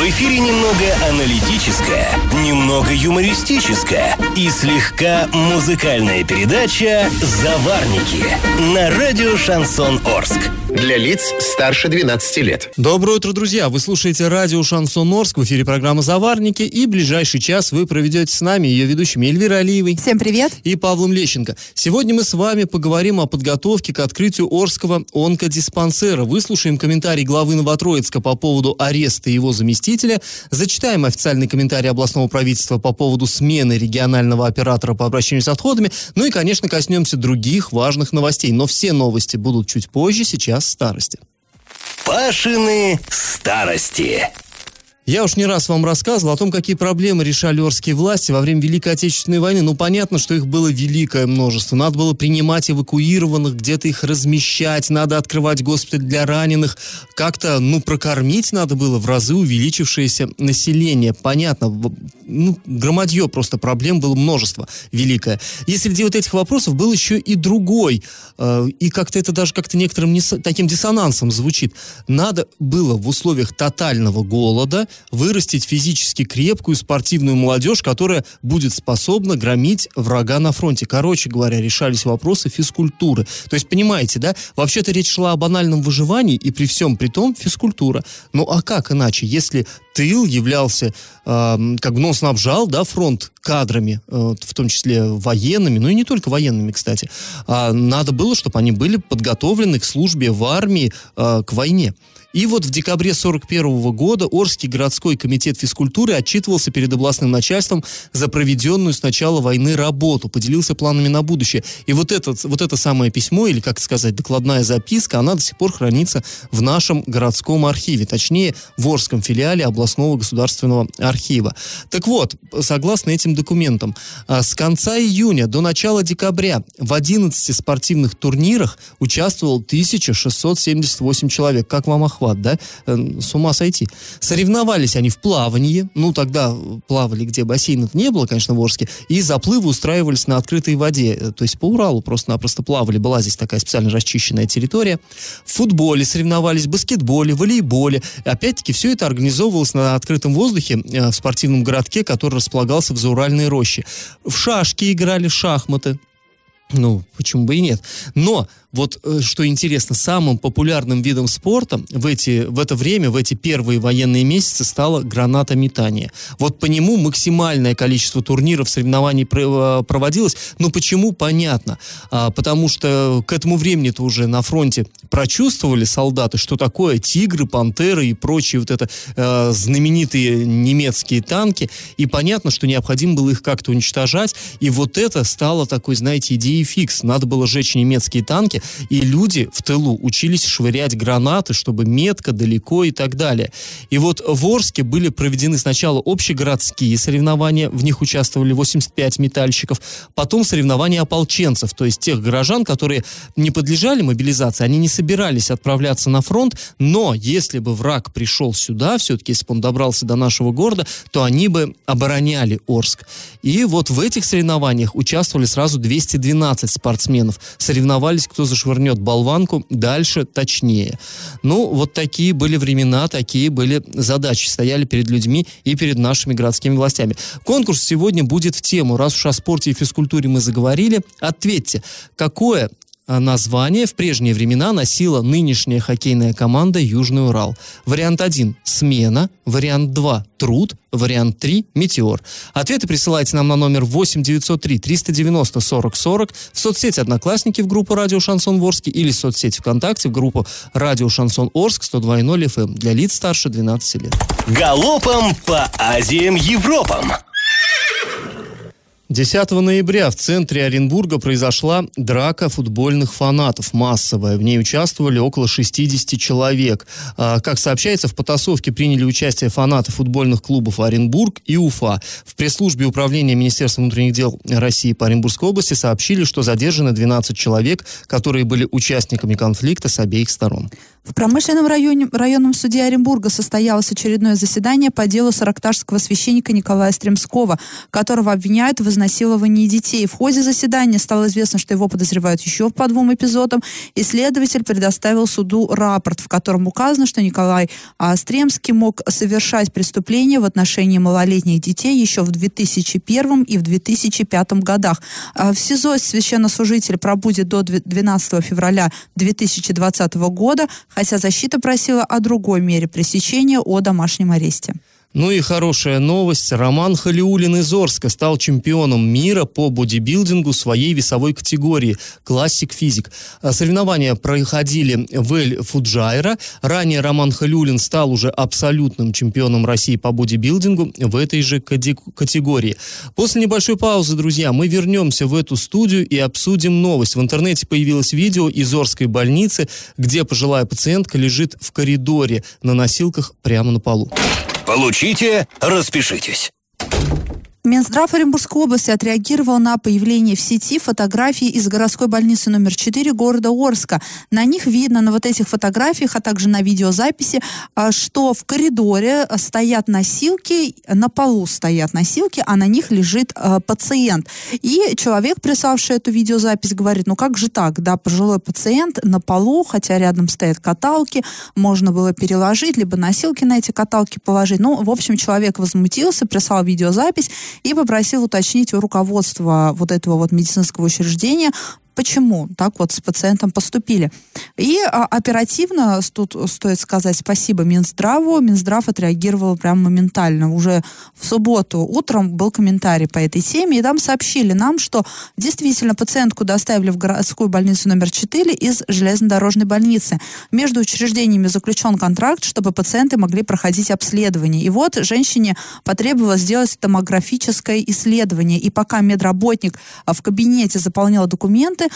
В эфире немного аналитическая, немного юмористическая и слегка музыкальная передача «Заварники» на радио «Шансон Орск». Для лиц старше 12 лет. Доброе утро, друзья! Вы слушаете радио «Шансон Орск», в эфире программа «Заварники», и ближайший час вы проведете с нами, ее ведущими Эльвирой Алиевой. Всем привет! И Павлом Лещенко. Сегодня мы с вами поговорим о подготовке к открытию Орского онкодиспансера. Выслушаем комментарий главы Новотроицка по поводу ареста его заместителя, зачитаем официальный комментарий областного правительства по поводу смены регионального оператора по обращению с отходами, ну и, конечно, коснемся других важных новостей. Но все новости будут чуть позже, сейчас старости. Пашины старости. Я уж не раз вам рассказывал о том, какие проблемы решали орские власти во время Великой Отечественной войны. Ну, понятно, что их было великое множество. Надо было принимать эвакуированных, где-то их размещать, надо открывать госпиталь для раненых. Как-то, ну, прокормить надо было в разы увеличившееся население. Понятно, ну, громадье просто проблем было множество великое. И среди вот этих вопросов был еще и другой. Э, и как-то это даже как-то некоторым не, таким диссонансом звучит. Надо было в условиях тотального голода вырастить физически крепкую спортивную молодежь, которая будет способна громить врага на фронте. Короче говоря, решались вопросы физкультуры. То есть, понимаете, да, вообще-то речь шла о банальном выживании, и при всем при том физкультура. Ну а как иначе, если тыл являлся, э, как бы, ну, снабжал, да, фронт кадрами, э, в том числе военными, ну и не только военными, кстати. А надо было, чтобы они были подготовлены к службе в армии, э, к войне. И вот в декабре 1941 года Орский городской комитет физкультуры отчитывался перед областным начальством за проведенную с начала войны работу, поделился планами на будущее. И вот, этот, вот это самое письмо, или, как сказать, докладная записка, она до сих пор хранится в нашем городском архиве, точнее, в Орском филиале областного государственного архива. Так вот, согласно этим документам, а, с конца июня до начала декабря в 11 спортивных турнирах участвовал 1678 человек. Как вам охват? Охват, да, э, с ума сойти. Соревновались они в плавании, ну, тогда плавали, где бассейнов не было, конечно, в Орске, и заплывы устраивались на открытой воде, э, то есть по Уралу просто-напросто плавали, была здесь такая специально расчищенная территория. В футболе соревновались, баскетболе, волейболе. Опять-таки, все это организовывалось на открытом воздухе э, в спортивном городке, который располагался в Зауральной роще. В шашки играли, шахматы. Ну, почему бы и нет. Но вот э, что интересно, самым популярным видом спорта в, эти, в это время, в эти первые военные месяцы стало гранатометание. Вот по нему максимальное количество турниров, соревнований э, проводилось. Но почему? Понятно. А, потому что к этому времени-то уже на фронте прочувствовали солдаты, что такое тигры, пантеры и прочие вот это э, знаменитые немецкие танки. И понятно, что необходимо было их как-то уничтожать. И вот это стало такой, знаете, идеей фикс. Надо было сжечь немецкие танки, и люди в тылу учились швырять гранаты, чтобы метко, далеко и так далее. И вот в Орске были проведены сначала общегородские соревнования, в них участвовали 85 метальщиков, потом соревнования ополченцев, то есть тех горожан, которые не подлежали мобилизации, они не собирались отправляться на фронт, но если бы враг пришел сюда, все-таки если бы он добрался до нашего города, то они бы обороняли Орск. И вот в этих соревнованиях участвовали сразу 212 спортсменов. Соревновались кто зашвырнет болванку дальше точнее. Ну, вот такие были времена, такие были задачи, стояли перед людьми и перед нашими городскими властями. Конкурс сегодня будет в тему, раз уж о спорте и физкультуре мы заговорили, ответьте, какое название в прежние времена носила нынешняя хоккейная команда «Южный Урал». Вариант 1 – «Смена», вариант 2 – «Труд», вариант 3 – «Метеор». Ответы присылайте нам на номер 8 903 390 40 40 в соцсети «Одноклассники» в группу «Радио Шансон Ворске» или в соцсети ВКонтакте в группу «Радио Шансон Орск» 102.0 FM для лиц старше 12 лет. Галопом по Азиям Европам! 10 ноября в центре Оренбурга произошла драка футбольных фанатов массовая. В ней участвовали около 60 человек. А, как сообщается, в потасовке приняли участие фанаты футбольных клубов Оренбург и Уфа. В пресс-службе управления Министерства внутренних дел России по Оренбургской области сообщили, что задержаны 12 человек, которые были участниками конфликта с обеих сторон. В промышленном районе, районном суде Оренбурга состоялось очередное заседание по делу саракташского священника Николая Стремского, которого обвиняют в изнасиловании детей. В ходе заседания стало известно, что его подозревают еще по двум эпизодам. Исследователь предоставил суду рапорт, в котором указано, что Николай а, Стремский мог совершать преступления в отношении малолетних детей еще в 2001 и в 2005 годах. А, в СИЗО священнослужитель пробудет до 12 февраля 2020 года хотя защита просила о другой мере пресечения о домашнем аресте. Ну и хорошая новость. Роман Халиулин из Орска стал чемпионом мира по бодибилдингу своей весовой категории «Классик Физик». А соревнования проходили в Эль-Фуджайра. Ранее Роман Халиулин стал уже абсолютным чемпионом России по бодибилдингу в этой же категории. После небольшой паузы, друзья, мы вернемся в эту студию и обсудим новость. В интернете появилось видео из Орской больницы, где пожилая пациентка лежит в коридоре на носилках прямо на полу. Получите, распишитесь. Минздрав Оренбургской области отреагировал на появление в сети фотографий из городской больницы номер 4 города Орска. На них видно, на вот этих фотографиях, а также на видеозаписи, а, что в коридоре стоят носилки, на полу стоят носилки, а на них лежит э, пациент. И человек, приславший эту видеозапись, говорит, ну как же так, да, пожилой пациент на полу, хотя рядом стоят каталки, можно было переложить, либо носилки на эти каталки положить. Ну, в общем, человек возмутился, прислал видеозапись, и попросил уточнить у руководства вот этого вот медицинского учреждения, почему так вот с пациентом поступили. И а, оперативно, тут стоит сказать спасибо Минздраву, Минздрав отреагировал прям моментально. Уже в субботу утром был комментарий по этой теме, и там сообщили нам, что действительно пациентку доставили в городскую больницу номер 4 из железнодорожной больницы. Между учреждениями заключен контракт, чтобы пациенты могли проходить обследование. И вот женщине потребовалось сделать томографическое исследование. И пока медработник а, в кабинете заполнял документы,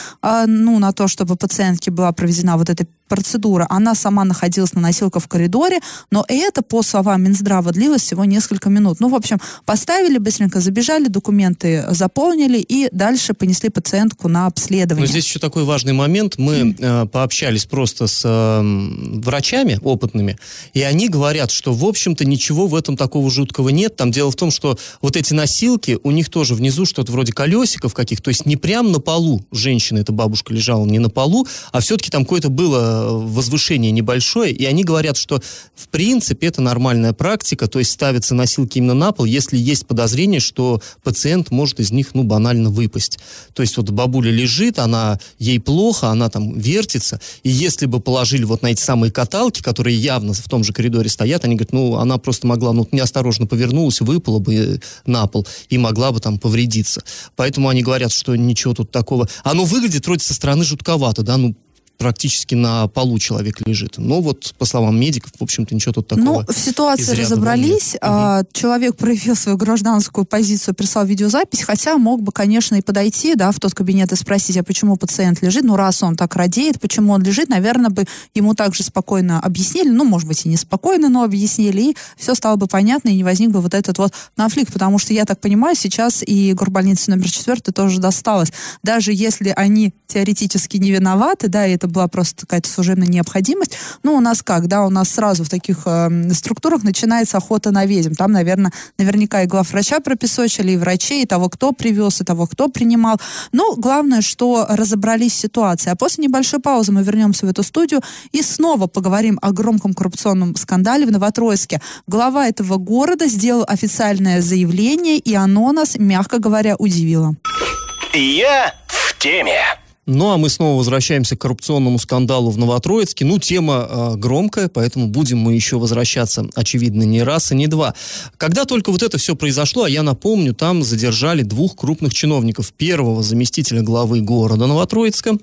ну, на то, чтобы пациентке была проведена вот эта процедура. Она сама находилась на носилках в коридоре, но это, по словам Минздрава, длилось всего несколько минут. Ну, в общем, поставили быстренько, забежали, документы заполнили и дальше понесли пациентку на обследование. Но здесь еще такой важный момент. Мы э, пообщались просто с э, врачами опытными, и они говорят, что, в общем-то, ничего в этом такого жуткого нет. Там дело в том, что вот эти носилки, у них тоже внизу что-то вроде колесиков каких, то есть не прям на полу женщина, эта бабушка лежала не на полу, а все-таки там какое-то было возвышение небольшое, и они говорят, что в принципе это нормальная практика, то есть ставятся носилки именно на пол, если есть подозрение, что пациент может из них, ну, банально выпасть. То есть вот бабуля лежит, она, ей плохо, она там вертится, и если бы положили вот на эти самые каталки, которые явно в том же коридоре стоят, они говорят, ну, она просто могла, ну, неосторожно повернулась, выпала бы на пол и могла бы там повредиться. Поэтому они говорят, что ничего тут такого. Оно выглядит вроде со стороны жутковато, да, ну, практически на полу человек лежит. Но вот, по словам медиков, в общем-то, ничего тут такого Ну, в ситуации разобрались. А, угу. Человек проявил свою гражданскую позицию, прислал видеозапись, хотя мог бы, конечно, и подойти, да, в тот кабинет и спросить, а почему пациент лежит? Ну, раз он так радеет, почему он лежит, наверное, бы ему также спокойно объяснили, ну, может быть, и не спокойно, но объяснили, и все стало бы понятно, и не возник бы вот этот вот конфликт, потому что, я так понимаю, сейчас и горбольнице номер 4 тоже досталось. Даже если они теоретически не виноваты, да, и это была просто какая-то служебная необходимость. Ну, у нас как, да, у нас сразу в таких э, структурах начинается охота на ведьм. Там, наверное, наверняка и главврача пропесочили, и врачей, и того, кто привез, и того, кто принимал. Но главное, что разобрались с. А после небольшой паузы мы вернемся в эту студию и снова поговорим о громком коррупционном скандале в Новотроицке. Глава этого города сделал официальное заявление, и оно нас, мягко говоря, удивило. Я в теме. Ну, а мы снова возвращаемся к коррупционному скандалу в Новотроицке. Ну, тема э, громкая, поэтому будем мы еще возвращаться, очевидно, не раз и не два. Когда только вот это все произошло, а я напомню, там задержали двух крупных чиновников. Первого заместителя главы города Новотроицка,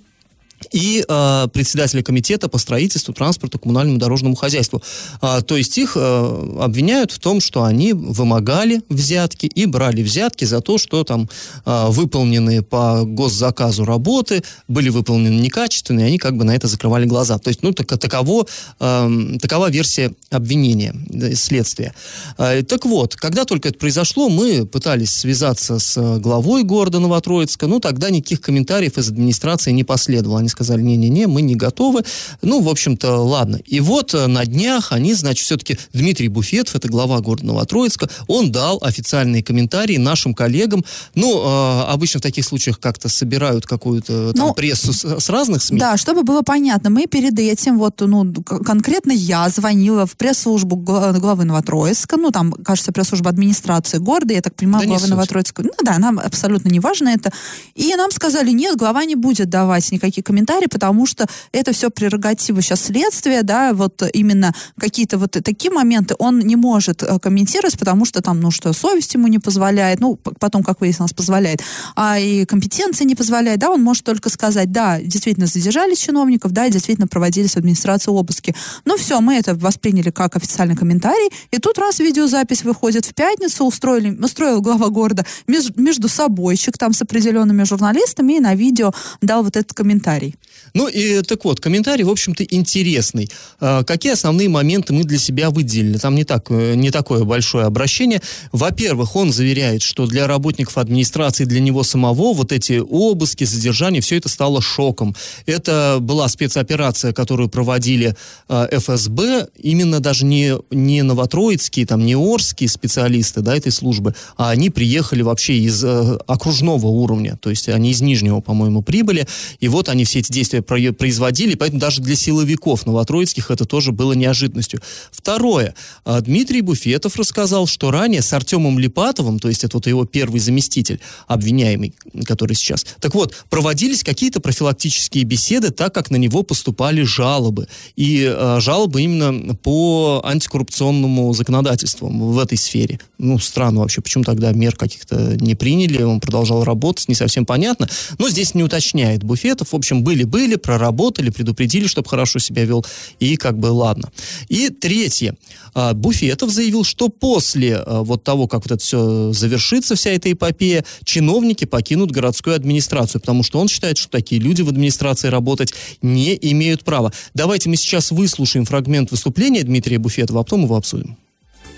и э, председателя комитета по строительству, транспорту, коммунальному дорожному хозяйству. А, то есть их э, обвиняют в том, что они вымогали взятки и брали взятки за то, что там э, выполнены по госзаказу работы были выполнены некачественные, и они как бы на это закрывали глаза. То есть, ну, так, таково, э, такова версия обвинения, следствия. Э, так вот, когда только это произошло, мы пытались связаться с главой города Новотроицка, ну, тогда никаких комментариев из администрации не последовало. Они сказали, сказали, не-не-не, мы не готовы. Ну, в общем-то, ладно. И вот э, на днях они, значит, все-таки Дмитрий Буфетов, это глава города Новотроицка, он дал официальные комментарии нашим коллегам. Ну, э, обычно в таких случаях как-то собирают какую-то там, Ну, прессу с, с разных СМИ. Да, чтобы было понятно, мы перед этим, вот, ну, конкретно я звонила в пресс-службу гла- главы Новотроицка, ну, там, кажется, пресс-служба администрации города, я так понимаю, Да суть. Новотроицка. Ну, да, нам абсолютно не важно это. И нам сказали, нет, глава не будет давать никакие комментарии, потому что это все прерогатива сейчас следствия, да, вот именно какие-то вот такие моменты он не может э, комментировать, потому что там, ну, что совесть ему не позволяет, ну, потом, как выяснилось, позволяет, а и компетенция не позволяет, да, он может только сказать, да, действительно задержали чиновников, да, и действительно проводились в администрации обыски. Ну, все, мы это восприняли как официальный комментарий, и тут раз видеозапись выходит в пятницу, устроили, устроил глава города меж- между собойчик там с определенными журналистами и на видео дал вот этот комментарий. Ну и так вот, комментарий, в общем-то, интересный. А, какие основные моменты мы для себя выделили? Там не, так, э, не такое большое обращение. Во-первых, он заверяет, что для работников администрации, для него самого вот эти обыски, задержания, все это стало шоком. Это была спецоперация, которую проводили э, ФСБ, именно даже не, не новотроицкие, там, не орские специалисты да, этой службы, а они приехали вообще из э, окружного уровня, то есть они из Нижнего, по-моему, прибыли, и вот они все эти действия про- производили, поэтому даже для силовиков новотроицких это тоже было неожиданностью. Второе. А, Дмитрий Буфетов рассказал, что ранее с Артемом Липатовым, то есть это вот его первый заместитель, обвиняемый, который сейчас, так вот, проводились какие-то профилактические беседы, так как на него поступали жалобы. И э, жалобы именно по антикоррупционному законодательству в этой сфере. Ну, странно вообще, почему тогда мер каких-то не приняли, он продолжал работать, не совсем понятно. Но здесь не уточняет Буфетов. В общем, были-были, проработали, предупредили, чтобы хорошо себя вел, и как бы ладно. И третье. А, Буфетов заявил, что после а, вот того, как вот это все завершится, вся эта эпопея, чиновники покинут городскую администрацию, потому что он считает, что такие люди в администрации работать не имеют права. Давайте мы сейчас выслушаем фрагмент выступления Дмитрия Буфетова, а потом его обсудим.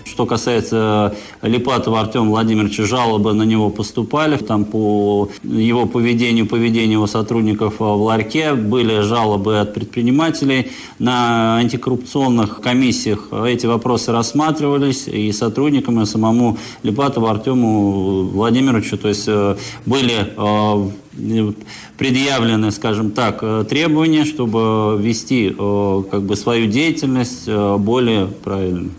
Что касается Липатова Артема Владимировича, жалобы на него поступали. Там по его поведению, поведению его сотрудников в ларьке были жалобы от предпринимателей. На антикоррупционных комиссиях эти вопросы рассматривались и сотрудникам, и самому Липатову Артему Владимировичу. То есть э, были э, предъявлены, скажем так, э, требования, чтобы вести э, как бы свою деятельность э, более правильно.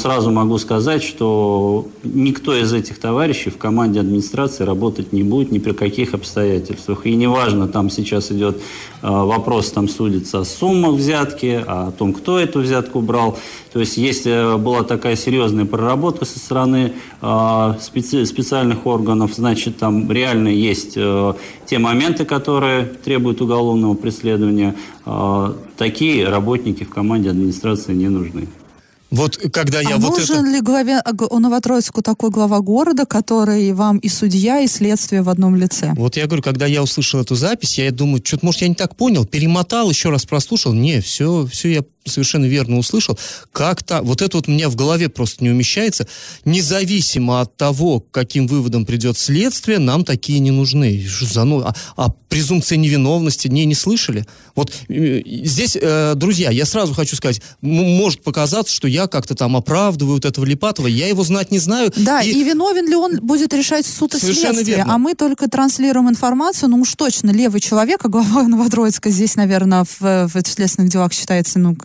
Сразу могу сказать, что никто из этих товарищей в команде администрации работать не будет ни при каких обстоятельствах. И неважно, там сейчас идет э, вопрос, там судится о суммах взятки, о том, кто эту взятку брал. То есть, если была такая серьезная проработка со стороны э, специ- специальных органов, значит, там реально есть э, те моменты, которые требуют уголовного преследования. Такие работники в команде администрации не нужны. Вот когда я а вот нужен это... ли главе а, Новотроицку такой глава города, который вам и судья, и следствие в одном лице? Вот я говорю, когда я услышал эту запись, я думаю, что-то, может, я не так понял, перемотал, еще раз прослушал. Не, все, все я совершенно верно услышал. Как-то, вот это вот у меня в голове просто не умещается. Независимо от того, к каким выводам придет следствие, нам такие не нужны. За, ну, а, а презумпция невиновности не, не слышали? Вот э, здесь, э, друзья, я сразу хочу сказать, может показаться, что я как-то там оправдываю вот этого Липатова, я его знать не знаю. Да, и, и виновен ли он будет решать суд и Совершенно следствие. верно. А мы только транслируем информацию, ну уж точно левый человек, а глава Новотроицка здесь, наверное, в, в следственных делах считается ну,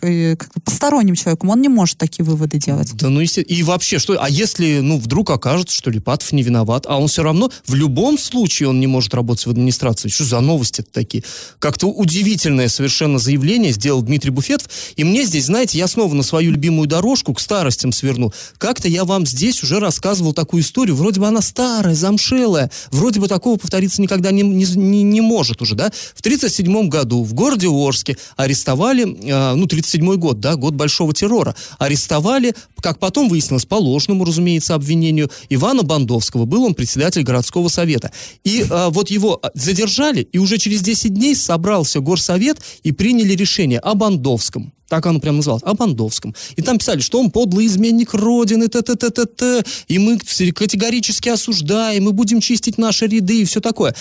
посторонним человеком. Он не может такие выводы делать. Да ну и вообще, что, а если, ну, вдруг окажется, что Липатов не виноват, а он все равно, в любом случае он не может работать в администрации. Что за новости такие? Как-то удивительное совершенно заявление сделал Дмитрий Буфетов, и мне здесь, знаете, я снова на свою любимую дорожку к старостям сверну. Как-то я вам здесь уже рассказывал такую историю, вроде бы она старая, замшелая, вроде бы такого повториться никогда не, не, не, не может уже, да? В 37 году в городе Орске арестовали, э, ну, 37 год, да, год большого террора, арестовали, как потом выяснилось, по ложному, разумеется, обвинению, Ивана Бандовского, был он председатель городского совета. И э, вот его а, задержали, и уже через 10 дней собрался горсовет и приняли решение о Бандовском. Так оно прям называлось, о Бандовском. И там писали, что он подлый изменник Родины, т-т-т-т-т, и мы категорически осуждаем, мы будем чистить наши ряды и все такое.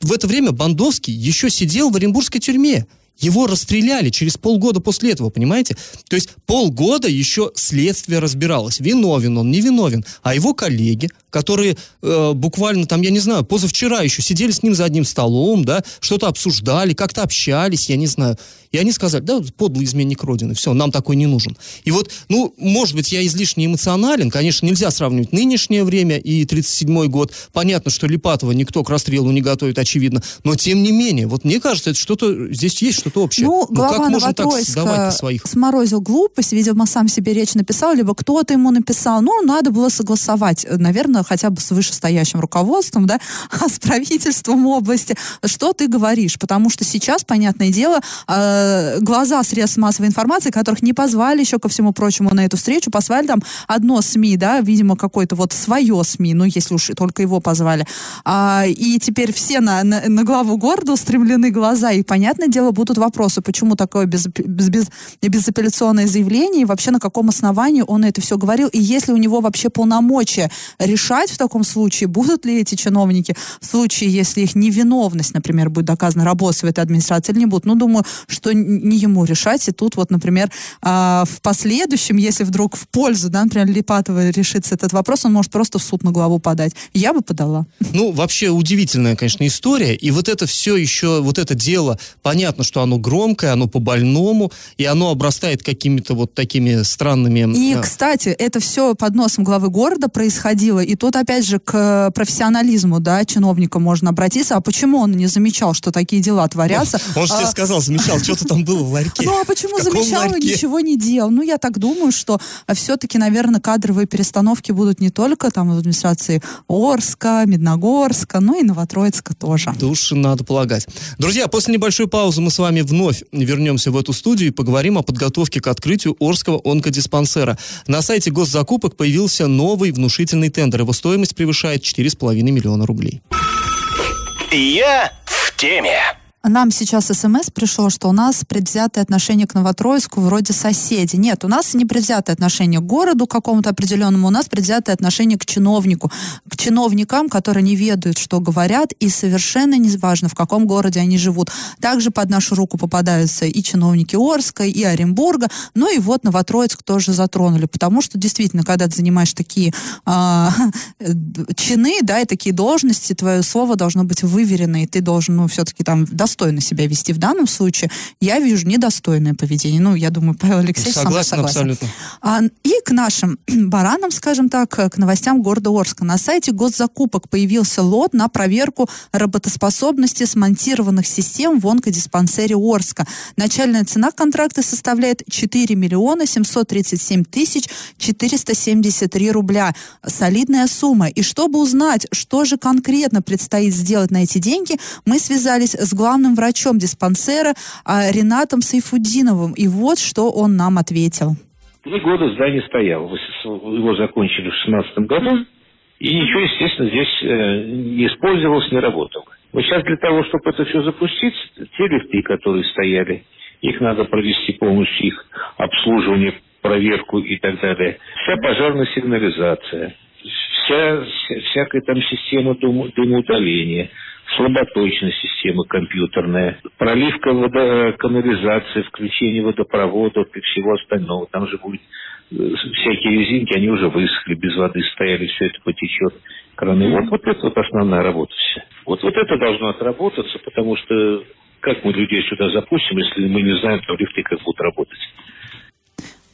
в это время Бандовский еще сидел в Оренбургской тюрьме. Его расстреляли через полгода после этого, понимаете? То есть полгода еще следствие разбиралось, виновен он, не виновен. А его коллеги, которые э, буквально там, я не знаю, позавчера еще сидели с ним за одним столом, да, что-то обсуждали, как-то общались, я не знаю. И они сказали, да, подлый изменник Родины, все, нам такой не нужен. И вот, ну, может быть, я излишне эмоционален, конечно, нельзя сравнивать нынешнее время и 37-й год. Понятно, что Липатова никто к расстрелу не готовит, очевидно, но тем не менее, вот мне кажется, это что-то, здесь есть что-то общее. Ну, ну глава как можно так сдавать своих? сморозил глупость, видимо, сам себе речь написал, либо кто-то ему написал. Ну, надо было согласовать, э, наверное, хотя бы с вышестоящим руководством, да, а с правительством области. Что ты говоришь? Потому что сейчас, понятное дело, э, глаза средств массовой информации, которых не позвали еще ко всему прочему на эту встречу, позвали там одно СМИ, да, видимо, какое-то вот свое СМИ, ну, если уж только его позвали. А, и теперь все на, на, на главу города устремлены глаза, и, понятное дело, будут вопросы, почему такое без, без, без, безапелляционное заявление, и вообще на каком основании он это все говорил, и есть ли у него вообще полномочия решать в таком случае, будут ли эти чиновники в случае, если их невиновность, например, будет доказана, в этой администрации или не будут. Ну, думаю, что не ему решать, и тут вот, например, а, в последующем, если вдруг в пользу, да, например, Липатова решится этот вопрос, он может просто в суд на главу подать. Я бы подала. Ну, вообще удивительная, конечно, история. И вот это все еще, вот это дело, понятно, что оно громкое, оно по-больному, и оно обрастает какими-то вот такими странными... И, э, кстати, это все под носом главы города происходило, и тут, опять же, к профессионализму, да, чиновника можно обратиться. А почему он не замечал, что такие дела творятся? Он же тебе А, сказал, замечал, что-то там было в ларьке. Ну а почему замечал и ничего не делал? Ну я так думаю, что все-таки, наверное, кадровые перестановки будут не только там в администрации Орска, Медногорска, но и Новотроицка тоже. Души надо полагать. Друзья, после небольшой паузы мы с вами вновь вернемся в эту студию и поговорим о подготовке к открытию Орского онкодиспансера. На сайте госзакупок появился новый внушительный тендер. Его стоимость превышает 4,5 миллиона рублей. Я в теме. Нам сейчас смс пришло, что у нас предвзятое отношение к Новотроицку вроде соседи. Нет, у нас не предвзятое отношение к городу какому-то определенному, у нас предвзятое отношение к чиновнику, к чиновникам, которые не ведают, что говорят, и совершенно не важно, в каком городе они живут. Также под нашу руку попадаются и чиновники Орска, и Оренбурга, ну и вот Новотроицк тоже затронули, потому что действительно, когда ты занимаешь такие а, чины, да, и такие должности, твое слово должно быть выверено, и ты должен, ну, все-таки там достойно себя вести. В данном случае я вижу недостойное поведение. Ну, я думаю, Павел Алексеевич со мной Согласен согласен. абсолютно. А, и к нашим баранам, скажем так, к новостям города Орска. На сайте госзакупок появился лот на проверку работоспособности смонтированных систем в онкодиспансере Орска. Начальная цена контракта составляет 4 миллиона 737 тысяч 473 рубля. Солидная сумма. И чтобы узнать, что же конкретно предстоит сделать на эти деньги, мы связались с главным врачом диспансера а, Ренатом Сайфудиновым. И вот что он нам ответил. Три года здание стояло. Его закончили в 2016 году. И ничего, естественно, здесь э, не использовалось, не работало. Вот сейчас для того, чтобы это все запустить, те лифты, которые стояли, их надо провести полностью, их обслуживание, проверку и так далее. Вся пожарная сигнализация, вся, вся- всякая там система дым- дымоудаления, слаботочная система компьютерная, проливка водо- канализации, включение водопроводов и всего остального. Там же будет э, всякие резинки, они уже высохли, без воды стояли, все это потечет. Краны. Вот, вот это вот основная работа вся. Вот, вот это должно отработаться, потому что как мы людей сюда запустим, если мы не знаем, то лифты как будут работать.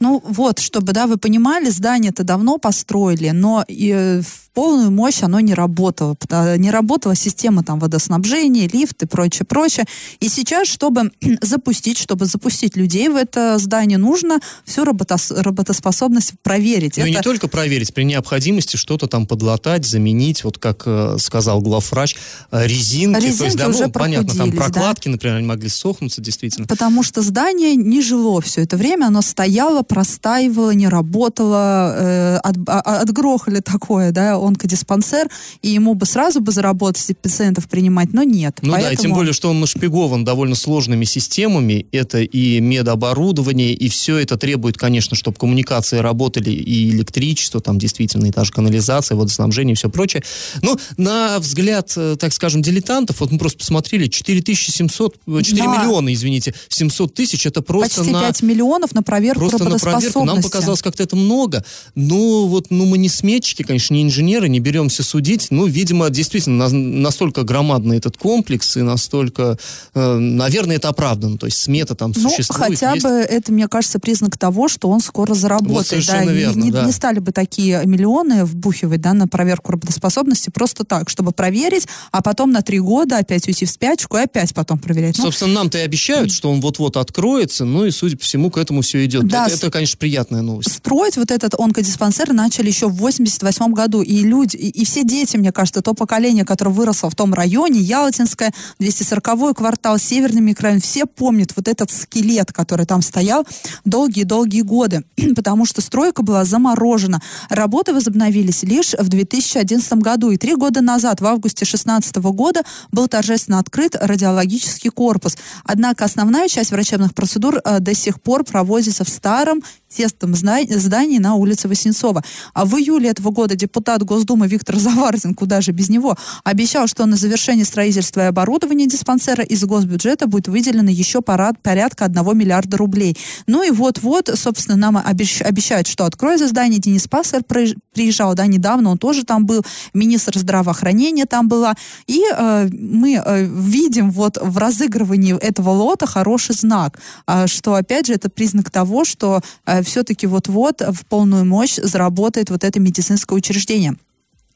Ну вот, чтобы, да, вы понимали, здание-то давно построили, но и э, в полную мощь оно не работало. Не работала система там водоснабжения, лифт и прочее, прочее. И сейчас, чтобы запустить, чтобы запустить людей в это здание, нужно всю работос- работоспособность проверить. Ну и не Это- только проверить, при необходимости что-то там подлатать, заменить, вот как э, сказал главврач, э, резинки. То есть, Резинки да, ну, уже понятно, там прохудились, да. прокладки, например, они могли сохнуться, действительно. Потому что здание не жило все это время, оно стояло, простаивала, не работала, э, от, а, а, отгрохали такое, да, онкодиспансер, и ему бы сразу бы заработать пациентов принимать, но нет. Ну Поэтому... да, и тем более, что он нашпигован довольно сложными системами, это и медоборудование, и все это требует, конечно, чтобы коммуникации работали, и электричество, там действительно, и та же канализация, водоснабжение и все прочее. Но на взгляд, э, так скажем, дилетантов, вот мы просто посмотрели, 4700, 4 да. миллиона, извините, 700 тысяч, это просто Почти на... 5 миллионов на проверку Просто на проверку. Нам показалось как-то это много. Но вот, ну, мы не сметчики, конечно, не инженеры, не беремся судить. Ну, видимо, действительно, на, настолько громадный этот комплекс и настолько, э, наверное, это оправдано. То есть смета там ну, существует. хотя есть... бы это, мне кажется, признак того, что он скоро заработает. Вот совершенно да, верно, не, да. не стали бы такие миллионы вбухивать да, на проверку работоспособности просто так, чтобы проверить, а потом на три года опять уйти в спячку и опять потом проверять. Ну, Собственно, нам-то и обещают, что он вот-вот откроется, ну и, судя по всему, к этому все идет. Да, это, это, конечно, приятная новость. Строить вот этот онкодиспансер начали еще в 88 году, и люди, и, и все дети, мне кажется, то поколение, которое выросло в том районе, Ялтинское, 240 квартал, Северный микрорайон, все помнят вот этот скелет, который там стоял долгие-долгие годы, потому что стройка была заморожена. Работы возобновились лишь в 2011 году, и три года назад, в августе 2016 года, был торжественно открыт радиологический корпус. Однако основная часть врачебных процедур э, до сих пор проводится в старом тестом здании на улице Васнецова. А в июле этого года депутат Госдумы Виктор Заварзин, куда же без него, обещал, что на завершение строительства и оборудования диспансера из госбюджета будет выделено еще порядка 1 миллиарда рублей. Ну и вот-вот, собственно, нам обещ, обещают, что откроется здание. Денис Пассер приезжал, да, недавно, он тоже там был, министр здравоохранения там была. И э, мы э, видим вот в разыгрывании этого лота хороший знак, э, что, опять же, это признак того, что э, все-таки вот-вот в полную мощь заработает вот это медицинское учреждение.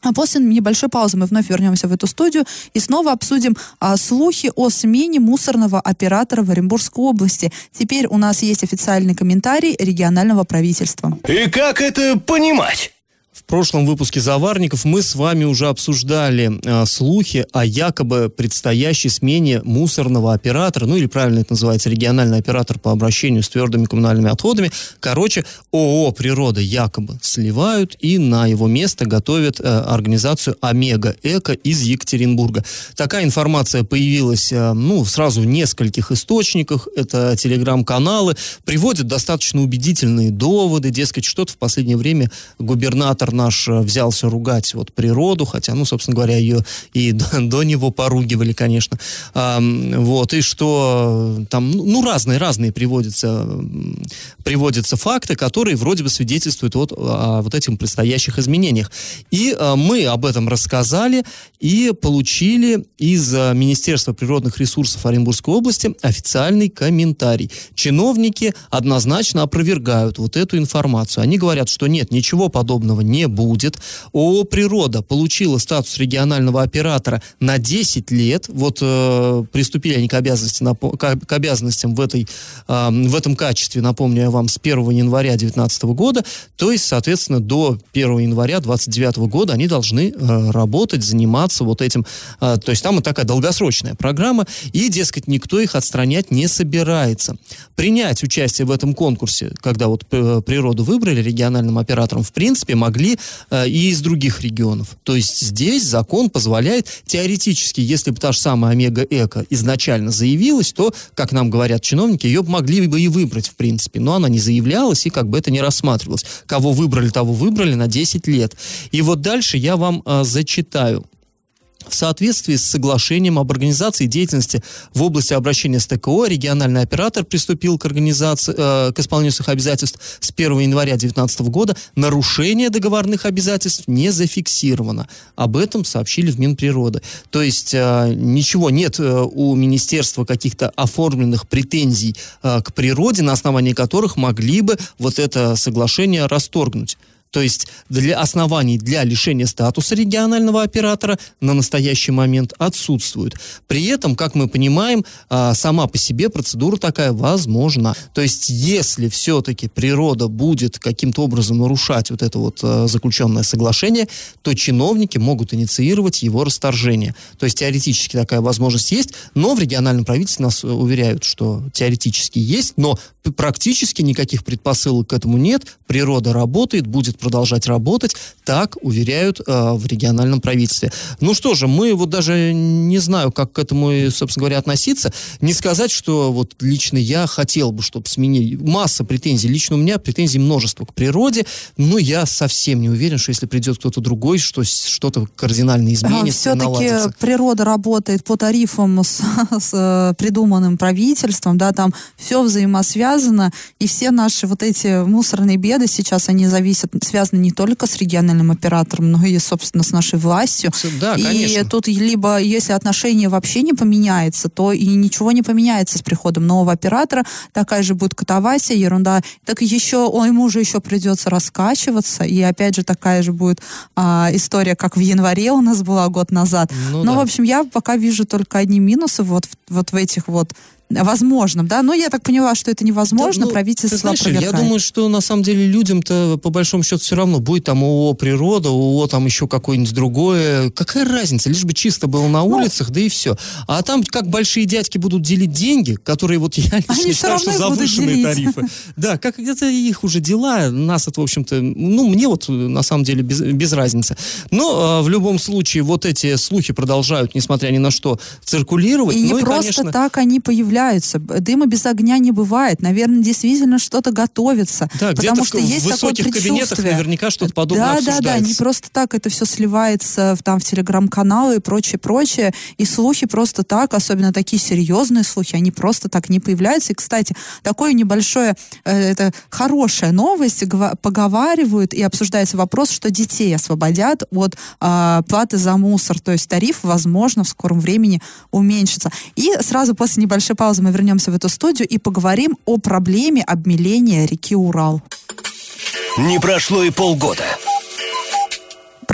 А после небольшой паузы мы вновь вернемся в эту студию и снова обсудим а, слухи о смене мусорного оператора в Оренбургской области. Теперь у нас есть официальный комментарий регионального правительства. И как это понимать? В прошлом выпуске «Заварников» мы с вами уже обсуждали э, слухи о якобы предстоящей смене мусорного оператора, ну или правильно это называется, региональный оператор по обращению с твердыми коммунальными отходами. Короче, ООО «Природа» якобы сливают и на его место готовят э, организацию «Омега Эко» из Екатеринбурга. Такая информация появилась, э, ну, сразу в нескольких источниках. Это телеграм-каналы. Приводят достаточно убедительные доводы, дескать, что-то в последнее время губернатор наш э, взялся ругать вот природу, хотя, ну, собственно говоря, ее и до, до него поругивали, конечно. А, вот, и что э, там, ну, разные, разные приводятся, приводятся факты, которые вроде бы свидетельствуют вот о вот этих предстоящих изменениях. И а, мы об этом рассказали и получили из Министерства природных ресурсов Оренбургской области официальный комментарий. Чиновники однозначно опровергают вот эту информацию. Они говорят, что нет, ничего подобного не будет. ООО «Природа» получила статус регионального оператора на 10 лет. Вот э, приступили они к, обязанности, к обязанностям в, этой, э, в этом качестве, напомню я вам, с 1 января 2019 года. То есть, соответственно, до 1 января 2029 года они должны э, работать, заниматься вот этим. Э, то есть там вот такая долгосрочная программа. И, дескать, никто их отстранять не собирается. Принять участие в этом конкурсе, когда вот э, природу выбрали региональным оператором, в принципе, могли могли э, и из других регионов. То есть здесь закон позволяет теоретически, если бы та же самая Омега-Эко изначально заявилась, то, как нам говорят чиновники, ее могли бы и выбрать, в принципе. Но она не заявлялась, и как бы это не рассматривалось. Кого выбрали, того выбрали на 10 лет. И вот дальше я вам э, зачитаю в соответствии с соглашением об организации деятельности в области обращения с ТКО, региональный оператор приступил к, организации, э, к исполнению своих обязательств с 1 января 2019 года. Нарушение договорных обязательств не зафиксировано. Об этом сообщили в Минприроды. То есть э, ничего нет э, у министерства каких-то оформленных претензий э, к природе, на основании которых могли бы вот это соглашение расторгнуть. То есть для оснований для лишения статуса регионального оператора на настоящий момент отсутствуют. При этом, как мы понимаем, а, сама по себе процедура такая возможна. То есть если все-таки природа будет каким-то образом нарушать вот это вот а, заключенное соглашение, то чиновники могут инициировать его расторжение. То есть теоретически такая возможность есть, но в региональном правительстве нас уверяют, что теоретически есть, но практически никаких предпосылок к этому нет. Природа работает, будет продолжать работать, так уверяют э, в региональном правительстве. Ну что же, мы вот даже не знаю, как к этому, собственно говоря, относиться. Не сказать, что вот лично я хотел бы, чтобы сменили. Масса претензий. Лично у меня претензий множество к природе, но я совсем не уверен, что если придет кто-то другой, что что-то кардинально изменится. А, Все-таки природа работает по тарифам с, с э, придуманным правительством, да, там все взаимосвязано, и все наши вот эти мусорные беды сейчас, они зависят, связаны не только с региональным оператором, но и, собственно, с нашей властью. Да, конечно. И тут либо, если отношение вообще не поменяется, то и ничего не поменяется с приходом нового оператора, такая же будет катавасия, ерунда. Так еще, он, ему уже еще придется раскачиваться, и опять же такая же будет а, история, как в январе у нас была год назад. Ну, Но, да. в общем, я пока вижу только одни минусы вот, вот в этих вот возможным, да, но я так поняла, что это невозможно, Да, ну, правительство знаешь, опровергает. я думаю, что на самом деле людям-то по большому счету все равно будет там ООО «Природа», ООО там еще какое-нибудь другое. Какая разница? Лишь бы чисто было на Ну, улицах, да и все. А там как большие дядьки будут делить деньги, которые вот я лично Они считаю, что завышенные тарифы. Да, как это их уже дела, нас это, в общем-то, ну, мне вот на самом деле без, без разницы. Но а, в любом случае вот эти слухи продолжают, несмотря ни на что, циркулировать. И не Ну просто конечно, так они появляются. Дыма без огня не бывает. Наверное, действительно что-то готовится. Да, потому в- что в есть такое высоких кабинетах предчувствие. наверняка что-то подобное да, Да, да, не просто так это все сливается в, там, в телеграм-каналы и прочее, прочее. И слухи просто так, особенно такие серьезные слухи, они просто так не появляются. И, кстати, такое небольшое, э, это хорошая новость, гова- поговаривают и обсуждается вопрос, что детей освободят от а, платы за мусор. То есть тариф, возможно, в скором времени уменьшится. И сразу после небольшой паузы мы вернемся в эту студию и поговорим о проблеме обмеления реки Урал. Не прошло и полгода.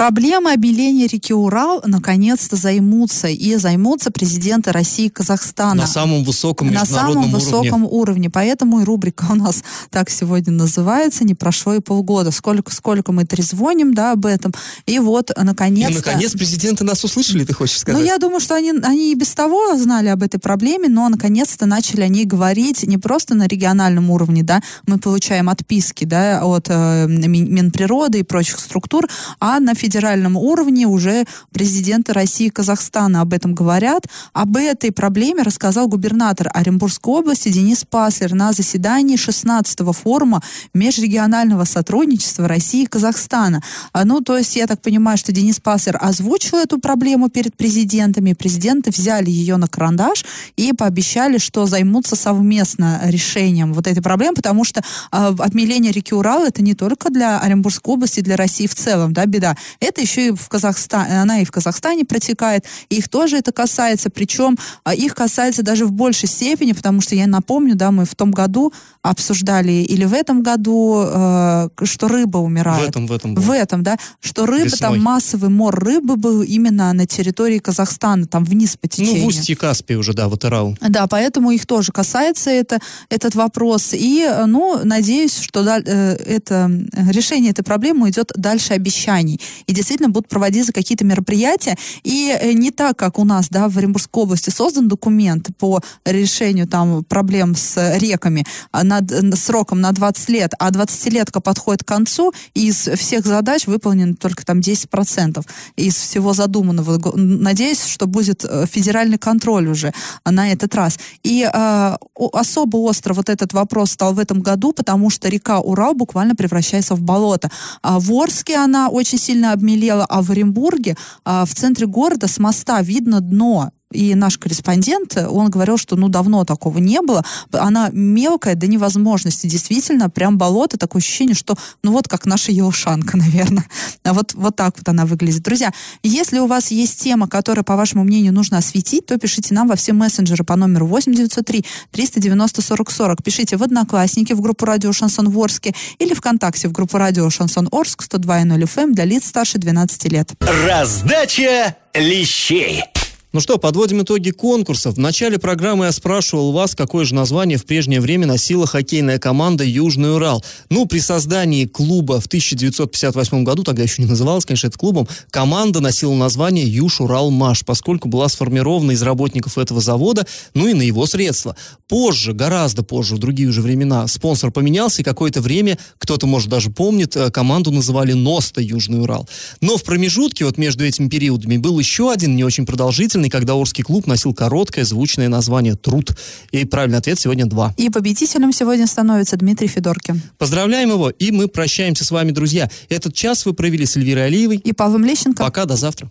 Проблемы обмеления реки Урал наконец-то займутся. И займутся президенты России и Казахстана. на самом высоком на самом высоком уровне. Поэтому и рубрика у нас так сегодня называется «Не прошло и полгода». Сколько, сколько мы трезвоним да, об этом. И вот, И, наконец-то... наконец, президенты нас услышали, ты хочешь сказать? Ну, я думаю, что они, они и без того знали об этой проблеме, но наконец-то начали о ней говорить не просто на региональном уровне, да, мы получаем отписки, да, от э, Мин- Минприроды и прочих структур, а на федеральном уровне уже президенты России и Казахстана об этом говорят. Об этой проблеме рассказал губернатор Оренбургской области Денис Паслер на заседании 16-го форума межрегионального сотрудничества России и Казахстана. А, Ну, то есть, я так понимаю, что Денис Паслер озвучил эту проблему перед президентами. Президенты взяли ее на карандаш и пообещали, что займутся совместно решением вот этой проблемы, потому что а, обмеление реки Урал это не только для Оренбургской области, для России в целом, да, беда. Это еще и в Казахстане, она и в Казахстане протекает, и их тоже это касается, причем а, их касается даже в большей степени, потому что я напомню, да, мы в том году обсуждали или в этом году, э, что рыба В умирает. этом, в этом. В было. этом, да, что рыба, Весной. там массовый мор рыбы был именно на территории Казахстана, там вниз по Ну, течению. в устье Каспия уже, да, вот Ирау. Да, поэтому их тоже касается это, этот вопрос. И, э, ну, надеюсь, что да- э, это, решение этой проблемы идет дальше обещаний. И действительно будут проводиться какие-то мероприятия. И э, не так, как у нас, да, в Оренбургской области создан документ по решению там проблем с реками а, над, э, сроком на 20 лет, а 20-летка подходит к концу, и из всех задач выполнено только там 10% из всего задуманного. Го- Надеюсь, что будет э, федеральный контроль уже на этот раз. И э, особо остро вот этот вопрос стал в этом году, потому что река Урал буквально превращается в болото. А в Орске она очень сильно обмелела, а в Оренбурге, в центре города с моста видно дно и наш корреспондент, он говорил, что ну давно такого не было. Она мелкая до невозможности, действительно, прям болото, такое ощущение, что ну вот как наша елшанка, наверное. А вот, вот так вот она выглядит. Друзья, если у вас есть тема, которая, по вашему мнению, нужно осветить, то пишите нам во все мессенджеры по номеру 8903 390 40 40. Пишите в Одноклассники в группу радио Шансон Ворске или ВКонтакте в группу радио Шансон Орск 102.0 FM для лиц старше 12 лет. Раздача лещей. Ну что, подводим итоги конкурсов. В начале программы я спрашивал вас, какое же название в прежнее время носила хоккейная команда «Южный Урал». Ну, при создании клуба в 1958 году, тогда еще не называлась, конечно, это клубом, команда носила название «Юж Урал Маш», поскольку была сформирована из работников этого завода, ну и на его средства. Позже, гораздо позже, в другие уже времена, спонсор поменялся, и какое-то время, кто-то, может, даже помнит, э, команду называли «Носта Южный Урал». Но в промежутке, вот между этими периодами, был еще один не очень продолжительный, когда Орский клуб носил короткое звучное название «Труд». И правильный ответ сегодня два. И победителем сегодня становится Дмитрий Федоркин. Поздравляем его, и мы прощаемся с вами, друзья. Этот час вы провели с Эльвирой Алиевой. И Павлом Лещенко. Пока, до завтра.